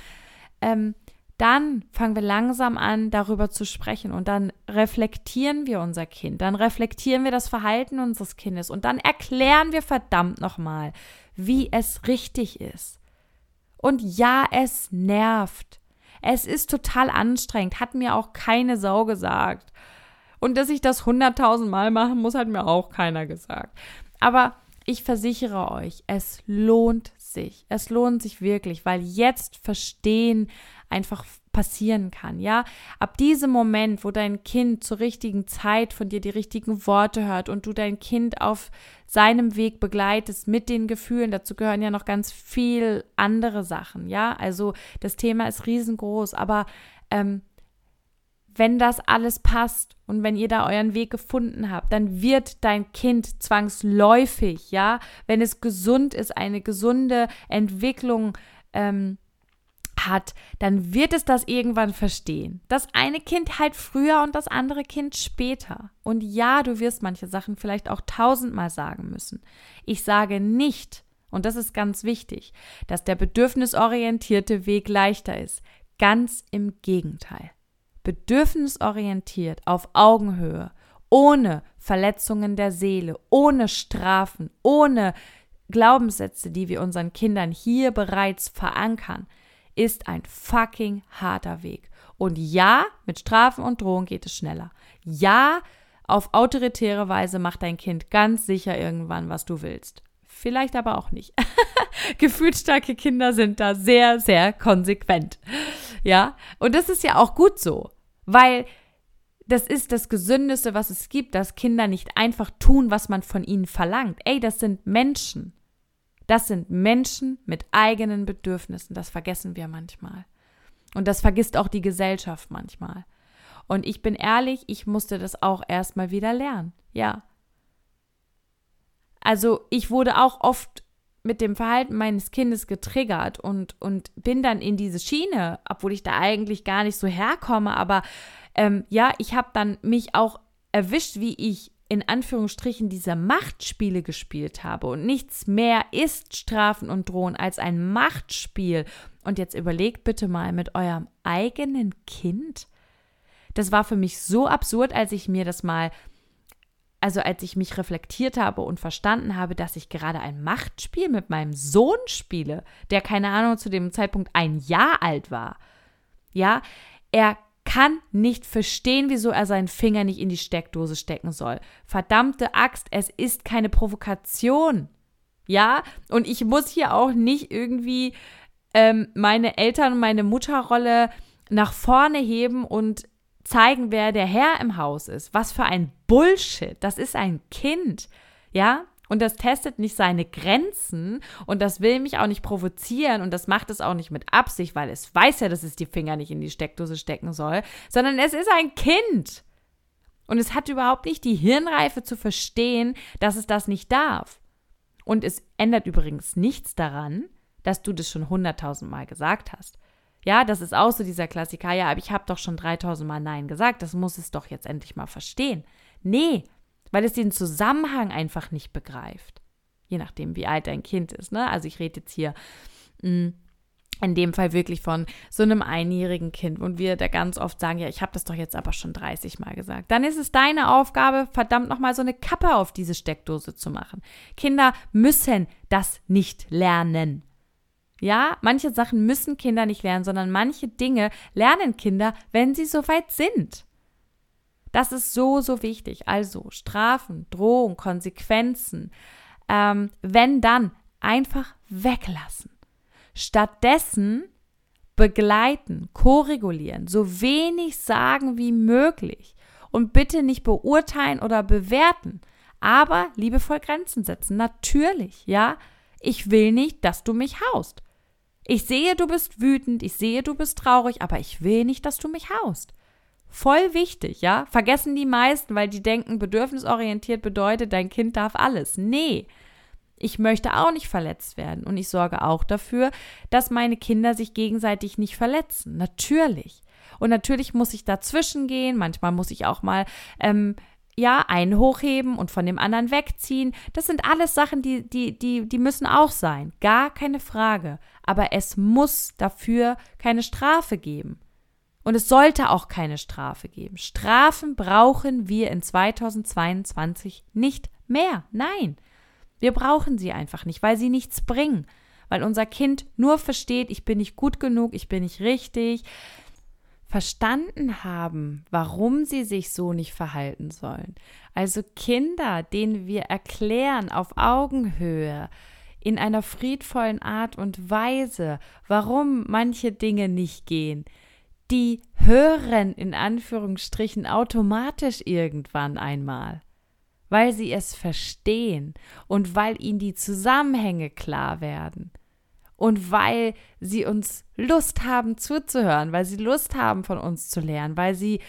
Ähm, dann fangen wir langsam an, darüber zu sprechen und dann reflektieren wir unser Kind, dann reflektieren wir das Verhalten unseres Kindes und dann erklären wir verdammt nochmal, wie es richtig ist. Und ja, es nervt. Es ist total anstrengend, hat mir auch keine Sau gesagt. Und dass ich das hunderttausend Mal machen muss, hat mir auch keiner gesagt. Aber ich versichere euch, es lohnt sich. Es lohnt sich wirklich, weil jetzt verstehen einfach passieren kann, ja? Ab diesem Moment, wo dein Kind zur richtigen Zeit von dir die richtigen Worte hört und du dein Kind auf seinem Weg begleitest mit den Gefühlen, dazu gehören ja noch ganz viel andere Sachen, ja? Also das Thema ist riesengroß, aber ähm, wenn das alles passt und wenn ihr da euren Weg gefunden habt, dann wird dein Kind zwangsläufig, ja, wenn es gesund ist, eine gesunde Entwicklung ähm, hat, dann wird es das irgendwann verstehen. Das eine Kind halt früher und das andere Kind später. Und ja, du wirst manche Sachen vielleicht auch tausendmal sagen müssen. Ich sage nicht, und das ist ganz wichtig, dass der bedürfnisorientierte Weg leichter ist. Ganz im Gegenteil. Bedürfnisorientiert auf Augenhöhe, ohne Verletzungen der Seele, ohne Strafen, ohne Glaubenssätze, die wir unseren Kindern hier bereits verankern, ist ein fucking harter Weg. Und ja, mit Strafen und Drohungen geht es schneller. Ja, auf autoritäre Weise macht dein Kind ganz sicher irgendwann, was du willst. Vielleicht aber auch nicht. Gefühlsstarke Kinder sind da sehr, sehr konsequent. Ja, und das ist ja auch gut so, weil das ist das Gesündeste, was es gibt, dass Kinder nicht einfach tun, was man von ihnen verlangt. Ey, das sind Menschen. Das sind Menschen mit eigenen Bedürfnissen. Das vergessen wir manchmal. Und das vergisst auch die Gesellschaft manchmal. Und ich bin ehrlich, ich musste das auch erstmal wieder lernen. Ja. Also ich wurde auch oft mit dem Verhalten meines Kindes getriggert und, und bin dann in diese Schiene, obwohl ich da eigentlich gar nicht so herkomme. Aber ähm, ja, ich habe dann mich auch erwischt, wie ich in Anführungsstrichen diese Machtspiele gespielt habe und nichts mehr ist Strafen und Drohen als ein Machtspiel. Und jetzt überlegt bitte mal mit eurem eigenen Kind. Das war für mich so absurd, als ich mir das mal, also als ich mich reflektiert habe und verstanden habe, dass ich gerade ein Machtspiel mit meinem Sohn spiele, der keine Ahnung zu dem Zeitpunkt ein Jahr alt war. Ja, er kann nicht verstehen, wieso er seinen Finger nicht in die Steckdose stecken soll. Verdammte Axt, es ist keine Provokation. Ja, und ich muss hier auch nicht irgendwie ähm, meine Eltern und meine Mutterrolle nach vorne heben und zeigen, wer der Herr im Haus ist. Was für ein Bullshit. Das ist ein Kind. Ja, und das testet nicht seine Grenzen und das will mich auch nicht provozieren und das macht es auch nicht mit Absicht, weil es weiß ja, dass es die Finger nicht in die Steckdose stecken soll, sondern es ist ein Kind. Und es hat überhaupt nicht die Hirnreife zu verstehen, dass es das nicht darf. Und es ändert übrigens nichts daran, dass du das schon hunderttausend Mal gesagt hast. Ja, das ist auch so dieser Klassiker. Ja, aber ich habe doch schon dreitausend Mal Nein gesagt. Das muss es doch jetzt endlich mal verstehen. Nee, weil es den Zusammenhang einfach nicht begreift. Je nachdem, wie alt dein Kind ist. Ne? Also ich rede jetzt hier mh, mm, in dem Fall wirklich von so einem einjährigen Kind und wir da ganz oft sagen, ja, ich habe das doch jetzt aber schon 30 Mal gesagt. Dann ist es deine Aufgabe, verdammt nochmal so eine Kappe auf diese Steckdose zu machen. Kinder müssen das nicht lernen. Ja, manche Sachen müssen Kinder nicht lernen, sondern manche Dinge lernen Kinder, wenn sie soweit sind. Das ist so, so wichtig. Also Strafen, Drohung, Konsequenzen, ähm, wenn dann einfach weglassen. Stattdessen begleiten, koregulieren, so wenig sagen wie möglich und bitte nicht beurteilen oder bewerten, aber liebevoll Grenzen setzen. Natürlich, ja. Ich will nicht, dass du mich haust. Ich sehe, du bist wütend, ich sehe, du bist traurig, aber ich will nicht, dass du mich haust. Voll wichtig, ja? Vergessen die meisten, weil die denken, bedürfnisorientiert bedeutet, dein Kind darf alles. Nee, ich möchte auch nicht verletzt werden und ich sorge auch dafür, dass meine Kinder sich gegenseitig nicht verletzen. Natürlich. Und natürlich muss ich dazwischen gehen. Manchmal muss ich auch mal ähm, ja einen hochheben und von dem anderen wegziehen. Das sind alles Sachen, die die die die müssen auch sein. Gar keine Frage. Aber es muss dafür keine Strafe geben. Und es sollte auch keine Strafe geben. Strafen brauchen wir in 2022 nicht mehr. Nein. Wir brauchen sie einfach nicht, weil sie nichts bringen. Weil unser Kind nur versteht, ich bin nicht gut genug, ich bin nicht richtig. Verstanden haben, warum sie sich so nicht verhalten sollen. Also Kinder, denen wir erklären auf Augenhöhe, in einer friedvollen Art und Weise, warum manche Dinge nicht gehen, die hören in Anführungsstrichen automatisch irgendwann einmal weil sie es verstehen und weil ihnen die Zusammenhänge klar werden und weil sie uns Lust haben zuzuhören, weil sie Lust haben von uns zu lernen, weil sie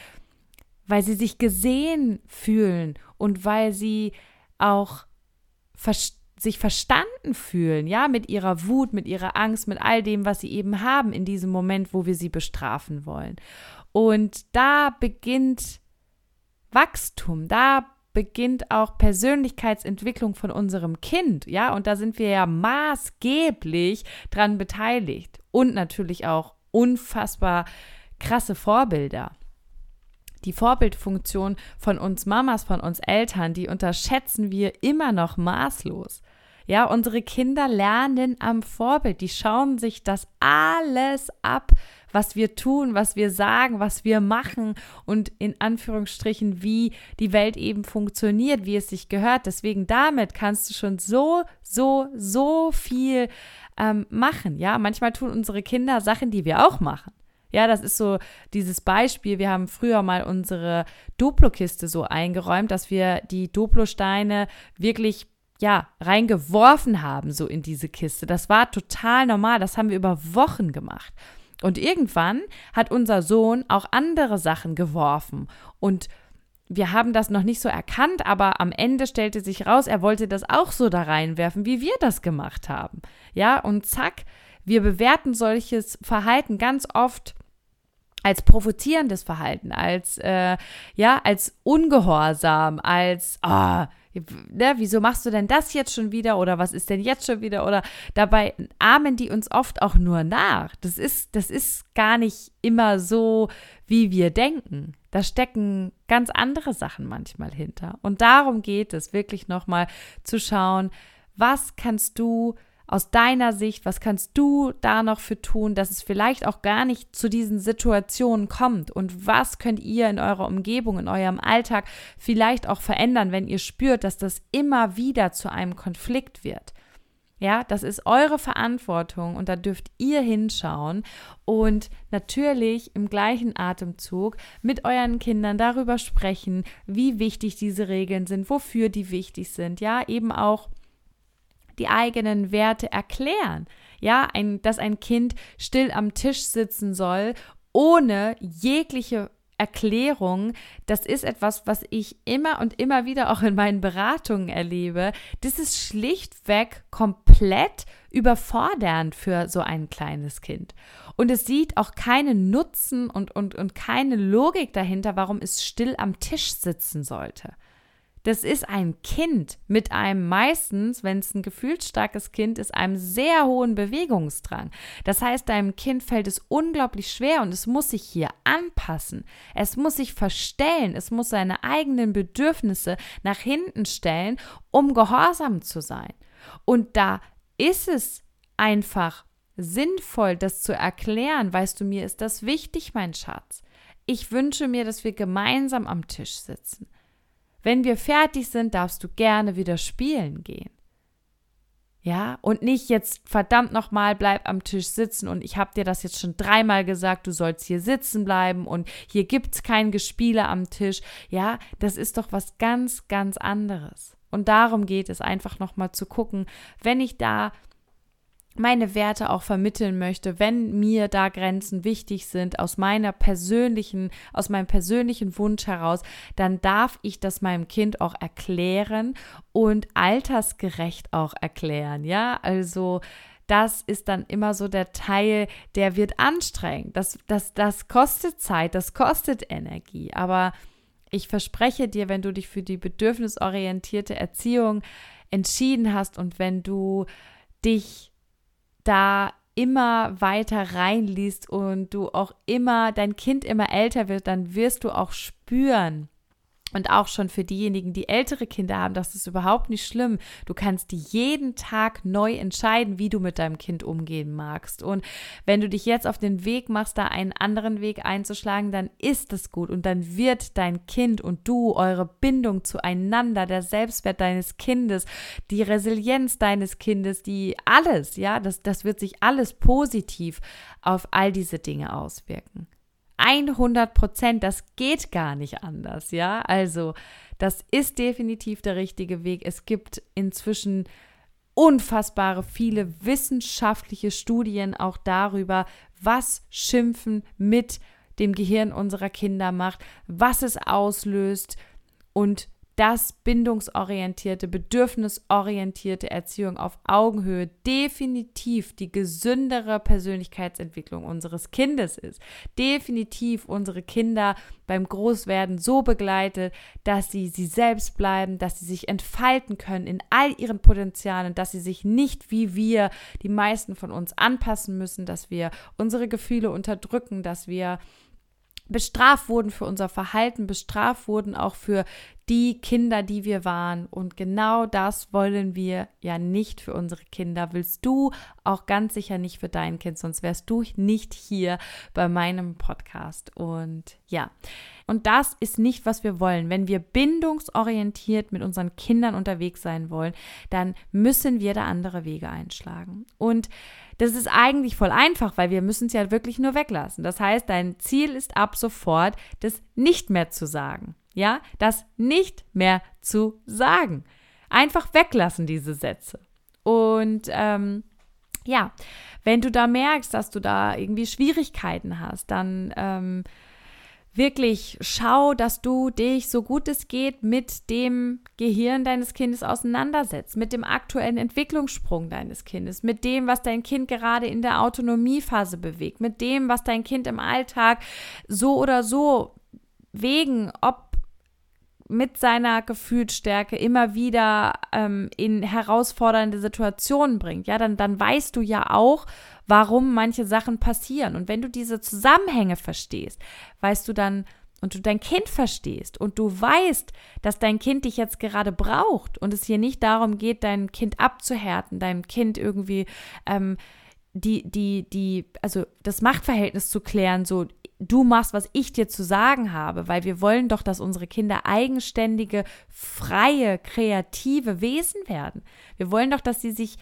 weil sie sich gesehen fühlen und weil sie auch ver sich verstanden fühlen, ja, mit ihrer Wut, mit ihrer Angst, mit all dem, was sie eben haben in diesem Moment, wo wir sie bestrafen wollen. Und da beginnt Wachstum, da beginnt auch Persönlichkeitsentwicklung von unserem Kind, ja, und da sind wir ja maßgeblich dran beteiligt und natürlich auch unfassbar krasse Vorbilder. Die Vorbildfunktion von uns Mamas, von uns Eltern, die unterschätzen wir immer noch maßlos. Ja, unsere Kinder lernen am Vorbild. Die schauen sich das alles ab, was wir tun, was wir sagen, was wir machen und in Anführungsstrichen, wie die Welt eben funktioniert, wie es sich gehört. Deswegen damit kannst du schon so, so, so viel ähm, machen. Ja, manchmal tun unsere Kinder Sachen, die wir auch machen. Ja, das ist so dieses Beispiel. Wir haben früher mal unsere Duplo-Kiste so eingeräumt, dass wir die Duplo-Steine wirklich ja, reingeworfen haben, so in diese Kiste. Das war total normal. Das haben wir über Wochen gemacht. Und irgendwann hat unser Sohn auch andere Sachen geworfen. Und wir haben das noch nicht so erkannt, aber am Ende stellte sich raus, er wollte das auch so da reinwerfen, wie wir das gemacht haben. Ja, und zack, wir bewerten solches Verhalten ganz oft als provozierendes Verhalten, als äh, ja, als ungehorsam, als ah, ne, wieso machst du denn das jetzt schon wieder oder was ist denn jetzt schon wieder oder dabei ahmen die uns oft auch nur nach. Das ist, das ist gar nicht immer so, wie wir denken. Da stecken ganz andere Sachen manchmal hinter. Und darum geht es wirklich nochmal zu schauen, was kannst du aus deiner Sicht, was kannst du da noch für tun, dass es vielleicht auch gar nicht zu diesen Situationen kommt? Und was könnt ihr in eurer Umgebung, in eurem Alltag vielleicht auch verändern, wenn ihr spürt, dass das immer wieder zu einem Konflikt wird? Ja, das ist eure Verantwortung und da dürft ihr hinschauen und natürlich im gleichen Atemzug mit euren Kindern darüber sprechen, wie wichtig diese Regeln sind, wofür die wichtig sind. Ja, eben auch die eigenen Werte erklären. Ja, ein, dass ein Kind still am Tisch sitzen soll, ohne jegliche Erklärung, das ist etwas, was ich immer und immer wieder auch in meinen Beratungen erlebe. Das ist schlichtweg komplett überfordernd für so ein kleines Kind. Und es sieht auch keinen Nutzen und, und, und keine Logik dahinter, warum es still am Tisch sitzen sollte. Das ist ein Kind mit einem meistens, wenn es ein gefühlsstarkes Kind ist, einem sehr hohen Bewegungsdrang. Das heißt, deinem Kind fällt es unglaublich schwer und es muss sich hier anpassen. Es muss sich verstellen. Es muss seine eigenen Bedürfnisse nach hinten stellen, um gehorsam zu sein. Und da ist es einfach sinnvoll, das zu erklären. Weißt du, mir ist das wichtig, mein Schatz. Ich wünsche mir, dass wir gemeinsam am Tisch sitzen. Wenn wir fertig sind, darfst du gerne wieder spielen gehen. Ja, und nicht jetzt verdammt nochmal, bleib am Tisch sitzen und ich habe dir das jetzt schon dreimal gesagt, du sollst hier sitzen bleiben und hier gibt es kein Gespiele am Tisch. Ja, das ist doch was ganz, ganz anderes. Und darum geht es einfach nochmal zu gucken, wenn ich da meine Werte auch vermitteln möchte, wenn mir da Grenzen wichtig sind aus meiner persönlichen, aus meinem persönlichen Wunsch heraus, dann darf ich das meinem Kind auch erklären und altersgerecht auch erklären, ja? Also das ist dann immer so der Teil, der wird anstrengend. Das, das, das kostet Zeit, das kostet Energie. Aber ich verspreche dir, wenn du dich für die bedürfnisorientierte Erziehung entschieden hast und wenn du dich da immer weiter reinliest und du auch immer, dein Kind immer älter wird, dann wirst du auch spüren, und auch schon für diejenigen, die ältere Kinder haben, das ist überhaupt nicht schlimm. Du kannst jeden Tag neu entscheiden, wie du mit deinem Kind umgehen magst. Und wenn du dich jetzt auf den Weg machst, da einen anderen Weg einzuschlagen, dann ist es gut. Und dann wird dein Kind und du, eure Bindung zueinander, der Selbstwert deines Kindes, die Resilienz deines Kindes, die alles, ja, das, das wird sich alles positiv auf all diese Dinge auswirken. 100 Prozent, das geht gar nicht anders, ja. Also, das ist definitiv der richtige Weg. Es gibt inzwischen unfassbare viele wissenschaftliche Studien auch darüber, was Schimpfen mit dem Gehirn unserer Kinder macht, was es auslöst und dass bindungsorientierte, bedürfnisorientierte Erziehung auf Augenhöhe definitiv die gesündere Persönlichkeitsentwicklung unseres Kindes ist. Definitiv unsere Kinder beim Großwerden so begleitet, dass sie sie selbst bleiben, dass sie sich entfalten können in all ihren Potenzialen, dass sie sich nicht wie wir, die meisten von uns, anpassen müssen, dass wir unsere Gefühle unterdrücken, dass wir bestraft wurden für unser Verhalten, bestraft wurden auch für die Kinder, die wir waren. Und genau das wollen wir ja nicht für unsere Kinder. Willst du auch ganz sicher nicht für dein Kind, sonst wärst du nicht hier bei meinem Podcast. Und ja, und das ist nicht, was wir wollen. Wenn wir bindungsorientiert mit unseren Kindern unterwegs sein wollen, dann müssen wir da andere Wege einschlagen. Und das ist eigentlich voll einfach, weil wir müssen es ja wirklich nur weglassen. Das heißt, dein Ziel ist ab sofort, das nicht mehr zu sagen. Ja, das nicht mehr zu sagen. Einfach weglassen, diese Sätze. Und ähm, ja, wenn du da merkst, dass du da irgendwie Schwierigkeiten hast, dann ähm, wirklich schau, dass du dich so gut es geht mit dem Gehirn deines Kindes auseinandersetzt, mit dem aktuellen Entwicklungssprung deines Kindes, mit dem, was dein Kind gerade in der Autonomiephase bewegt, mit dem, was dein Kind im Alltag so oder so wegen, ob mit seiner Gefühlsstärke immer wieder ähm, in herausfordernde Situationen bringt, ja, dann, dann weißt du ja auch, warum manche Sachen passieren. Und wenn du diese Zusammenhänge verstehst, weißt du dann, und du dein Kind verstehst und du weißt, dass dein Kind dich jetzt gerade braucht und es hier nicht darum geht, dein Kind abzuhärten, deinem Kind irgendwie ähm, die, die, die, also das Machtverhältnis zu klären, so du machst, was ich dir zu sagen habe, weil wir wollen doch, dass unsere Kinder eigenständige, freie, kreative Wesen werden. Wir wollen doch, dass sie sich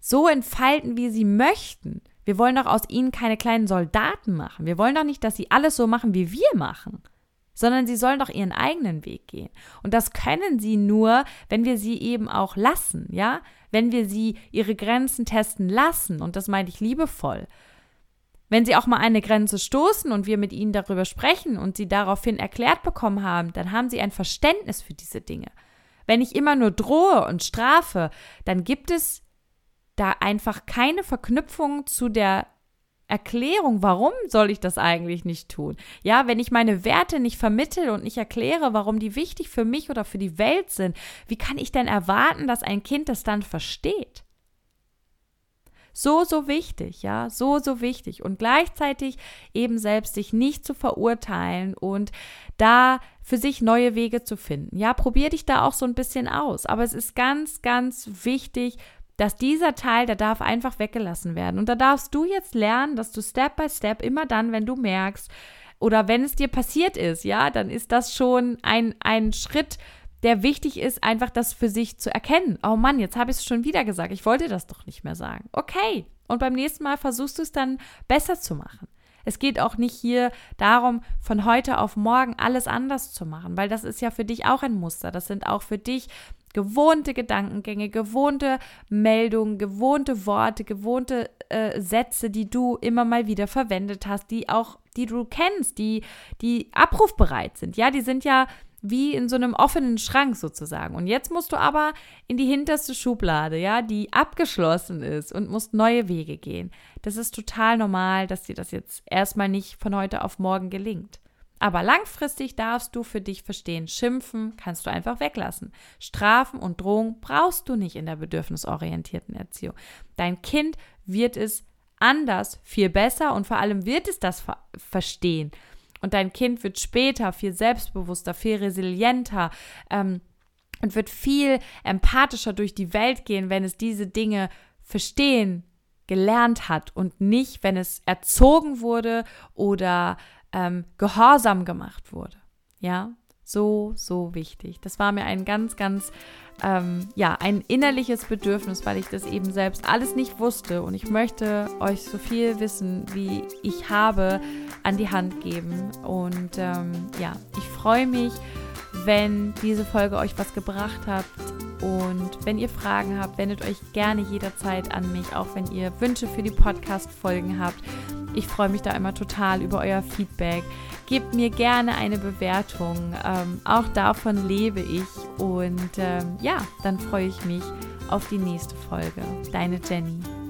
so entfalten, wie sie möchten. Wir wollen doch aus ihnen keine kleinen Soldaten machen. Wir wollen doch nicht, dass sie alles so machen, wie wir machen, sondern sie sollen doch ihren eigenen Weg gehen. Und das können sie nur, wenn wir sie eben auch lassen, ja? Wenn wir sie ihre Grenzen testen lassen, und das meine ich liebevoll. Wenn sie auch mal eine Grenze stoßen und wir mit ihnen darüber sprechen und sie daraufhin erklärt bekommen haben, dann haben sie ein Verständnis für diese Dinge. Wenn ich immer nur drohe und strafe, dann gibt es da einfach keine Verknüpfung zu der Erklärung, warum soll ich das eigentlich nicht tun? Ja, wenn ich meine Werte nicht vermittel und nicht erkläre, warum die wichtig für mich oder für die Welt sind, wie kann ich denn erwarten, dass ein Kind das dann versteht? So, so wichtig, ja, so, so wichtig. Und gleichzeitig eben selbst sich nicht zu verurteilen und da für sich neue Wege zu finden. Ja, probier dich da auch so ein bisschen aus. Aber es ist ganz, ganz wichtig, dass dieser Teil, der darf einfach weggelassen werden. Und da darfst du jetzt lernen, dass du Step by Step immer dann, wenn du merkst, oder wenn es dir passiert ist, ja, dann ist das schon ein, ein Schritt, der wichtig ist, einfach das für sich zu erkennen. Oh Mann, jetzt habe ich es schon wieder gesagt. Ich wollte das doch nicht mehr sagen. Okay. Und beim nächsten Mal versuchst du es dann besser zu machen. Es geht auch nicht hier darum, von heute auf morgen alles anders zu machen, weil das ist ja für dich auch ein Muster. Das sind auch für dich gewohnte Gedankengänge, gewohnte Meldungen, gewohnte Worte, gewohnte äh, Sätze, die du immer mal wieder verwendet hast, die auch, die du kennst, die, die abrufbereit sind. Ja, die sind ja wie in so einem offenen Schrank sozusagen. Und jetzt musst du aber in die hinterste Schublade, ja, die abgeschlossen ist und musst neue Wege gehen. Das ist total normal, dass dir das jetzt erstmal nicht von heute auf morgen gelingt. Aber langfristig darfst du für dich verstehen, schimpfen kannst du einfach weglassen. Strafen und Drohung brauchst du nicht in der bedürfnisorientierten Erziehung. Dein Kind wird es anders, viel besser und vor allem wird es das ver verstehen. Und dein Kind wird später viel selbstbewusster, viel resilienter ähm, und wird viel empathischer durch die Welt gehen, wenn es diese Dinge verstehen gelernt hat und nicht, wenn es erzogen wurde oder ähm, gehorsam gemacht wurde. Ja, so, so wichtig. Das war mir ein ganz, ganz, ähm, ja, ein innerliches Bedürfnis, weil ich das eben selbst alles nicht wusste und ich möchte euch so viel Wissen, wie ich habe, an die Hand geben. Und ähm, ja, ich freue mich, wenn diese Folge euch was gebracht hat. Und wenn ihr Fragen habt, wendet euch gerne jederzeit an mich, auch wenn ihr Wünsche für die Podcast-Folgen habt. Ich freue mich da immer total über euer Feedback. Gebt mir gerne eine Bewertung. Ähm, auch davon lebe ich. Und ähm, ja, dann freue ich mich auf die nächste Folge. Deine Jenny.